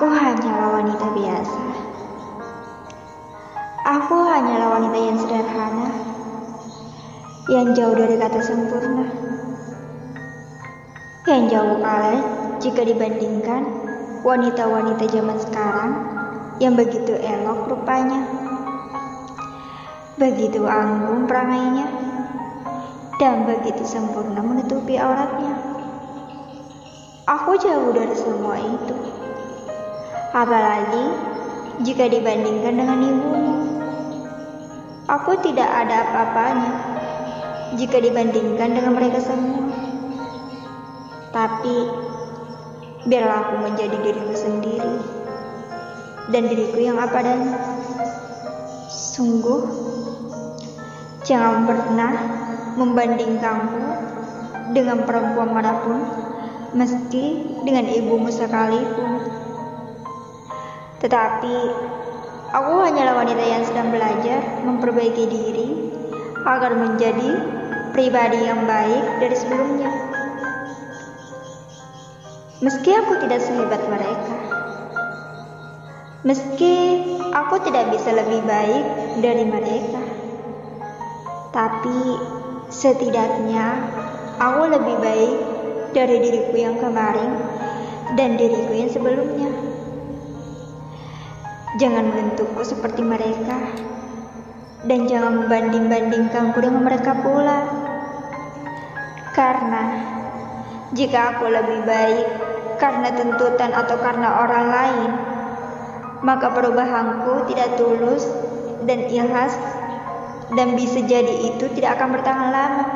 Aku hanyalah wanita biasa. Aku hanyalah wanita yang sederhana, yang jauh dari kata sempurna, yang jauh kalah jika dibandingkan wanita-wanita zaman sekarang yang begitu elok rupanya, begitu anggun perangainya, dan begitu sempurna menutupi auratnya. Aku jauh dari semua itu. Apalagi jika dibandingkan dengan ibumu. Aku tidak ada apa-apanya jika dibandingkan dengan mereka semua. Tapi biarlah aku menjadi diriku sendiri dan diriku yang apa adanya. Sungguh, jangan pernah membandingkanku dengan perempuan mana pun, meski dengan ibumu sekalipun. Tetapi aku hanyalah wanita yang sedang belajar memperbaiki diri agar menjadi pribadi yang baik dari sebelumnya. Meski aku tidak sehebat mereka, meski aku tidak bisa lebih baik dari mereka, tapi setidaknya aku lebih baik dari diriku yang kemarin dan diriku yang sebelumnya. Jangan bentukku seperti mereka dan jangan membanding-bandingkanku dengan mereka pula. Karena jika aku lebih baik karena tuntutan atau karena orang lain, maka perubahanku tidak tulus dan ikhlas dan bisa jadi itu tidak akan bertahan lama.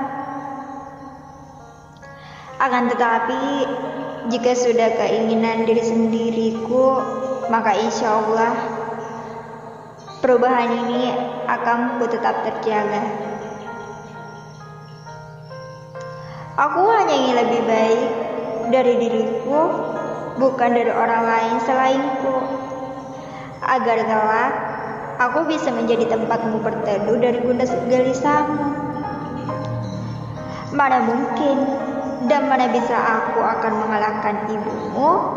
Akan tetapi, jika sudah keinginan diri sendiriku maka insya Allah perubahan ini akan ku tetap terjaga. Aku hanya ingin lebih baik dari diriku, bukan dari orang lain selainku. Agar kelak aku bisa menjadi tempatmu berteduh dari bunda gelisahmu. Mana mungkin dan mana bisa aku akan mengalahkan ibumu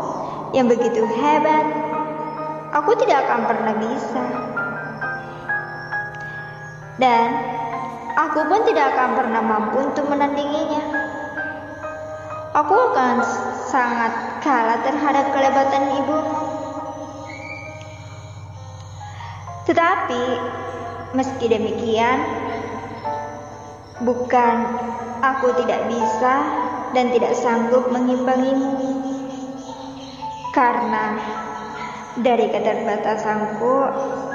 yang begitu hebat aku tidak akan pernah bisa. Dan aku pun tidak akan pernah mampu untuk menandinginya. Aku akan sangat kalah terhadap kelebatan ibu. Tetapi meski demikian, bukan aku tidak bisa dan tidak sanggup mengimbangimu. Karena dari keterbatasanku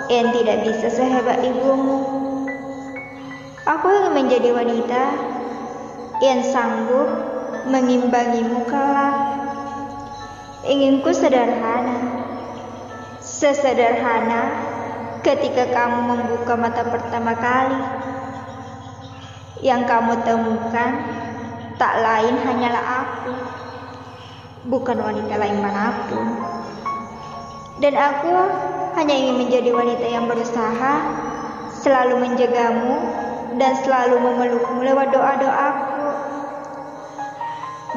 yang tidak bisa sehebat ibumu. Aku ingin menjadi wanita yang sanggup mengimbangimu kelak. Inginku sederhana, sesederhana ketika kamu membuka mata pertama kali. Yang kamu temukan tak lain hanyalah aku, bukan wanita lain mana pun. Dan aku hanya ingin menjadi wanita yang berusaha selalu menjagamu dan selalu memelukmu lewat doa-doaku.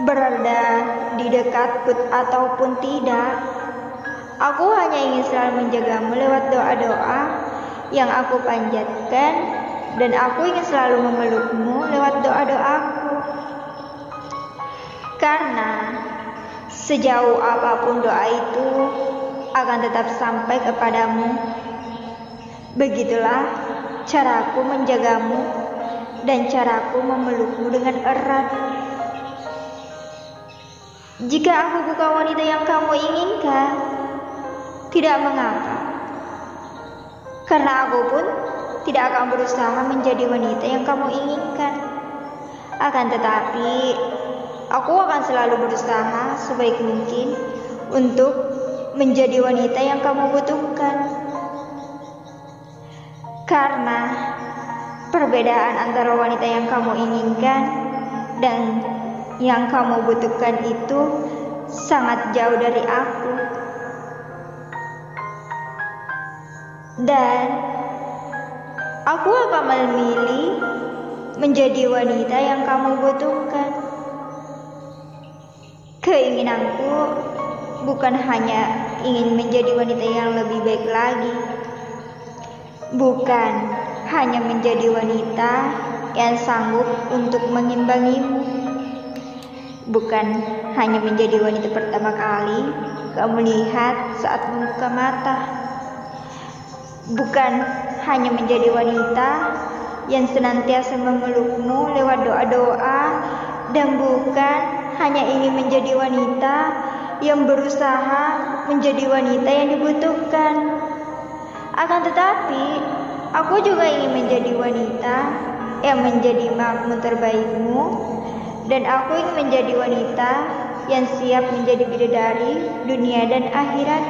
Berada di dekat put ataupun tidak, aku hanya ingin selalu menjagamu lewat doa-doa yang aku panjatkan dan aku ingin selalu memelukmu lewat doa-doaku. Karena sejauh apa pun doa itu akan tetap sampai kepadamu. Begitulah caraku menjagamu dan caraku memelukmu dengan erat. Jika aku bukan wanita yang kamu inginkan, tidak mengapa. Karena aku pun tidak akan berusaha menjadi wanita yang kamu inginkan. Akan tetapi, aku akan selalu berusaha sebaik mungkin untuk menjadi wanita yang kamu butuhkan. Karena perbedaan antara wanita yang kamu inginkan dan yang kamu butuhkan itu sangat jauh dari aku. Dan aku akan memilih menjadi wanita yang kamu butuhkan. Keinginanku bukan hanya ingin menjadi wanita yang lebih baik lagi. Bukan hanya menjadi wanita yang sanggup untuk mengimbangimu. Bukan hanya menjadi wanita pertama kali kamu lihat saat membuka mata. Bukan hanya menjadi wanita yang senantiasa memelukmu lewat doa-doa dan bukan hanya ingin menjadi wanita yang berusaha menjadi wanita yang dibutuhkan. Akan tetapi, aku juga ingin menjadi wanita yang menjadi makmum terbaikmu dan aku ingin menjadi wanita yang siap menjadi bidadari dunia dan akhirat.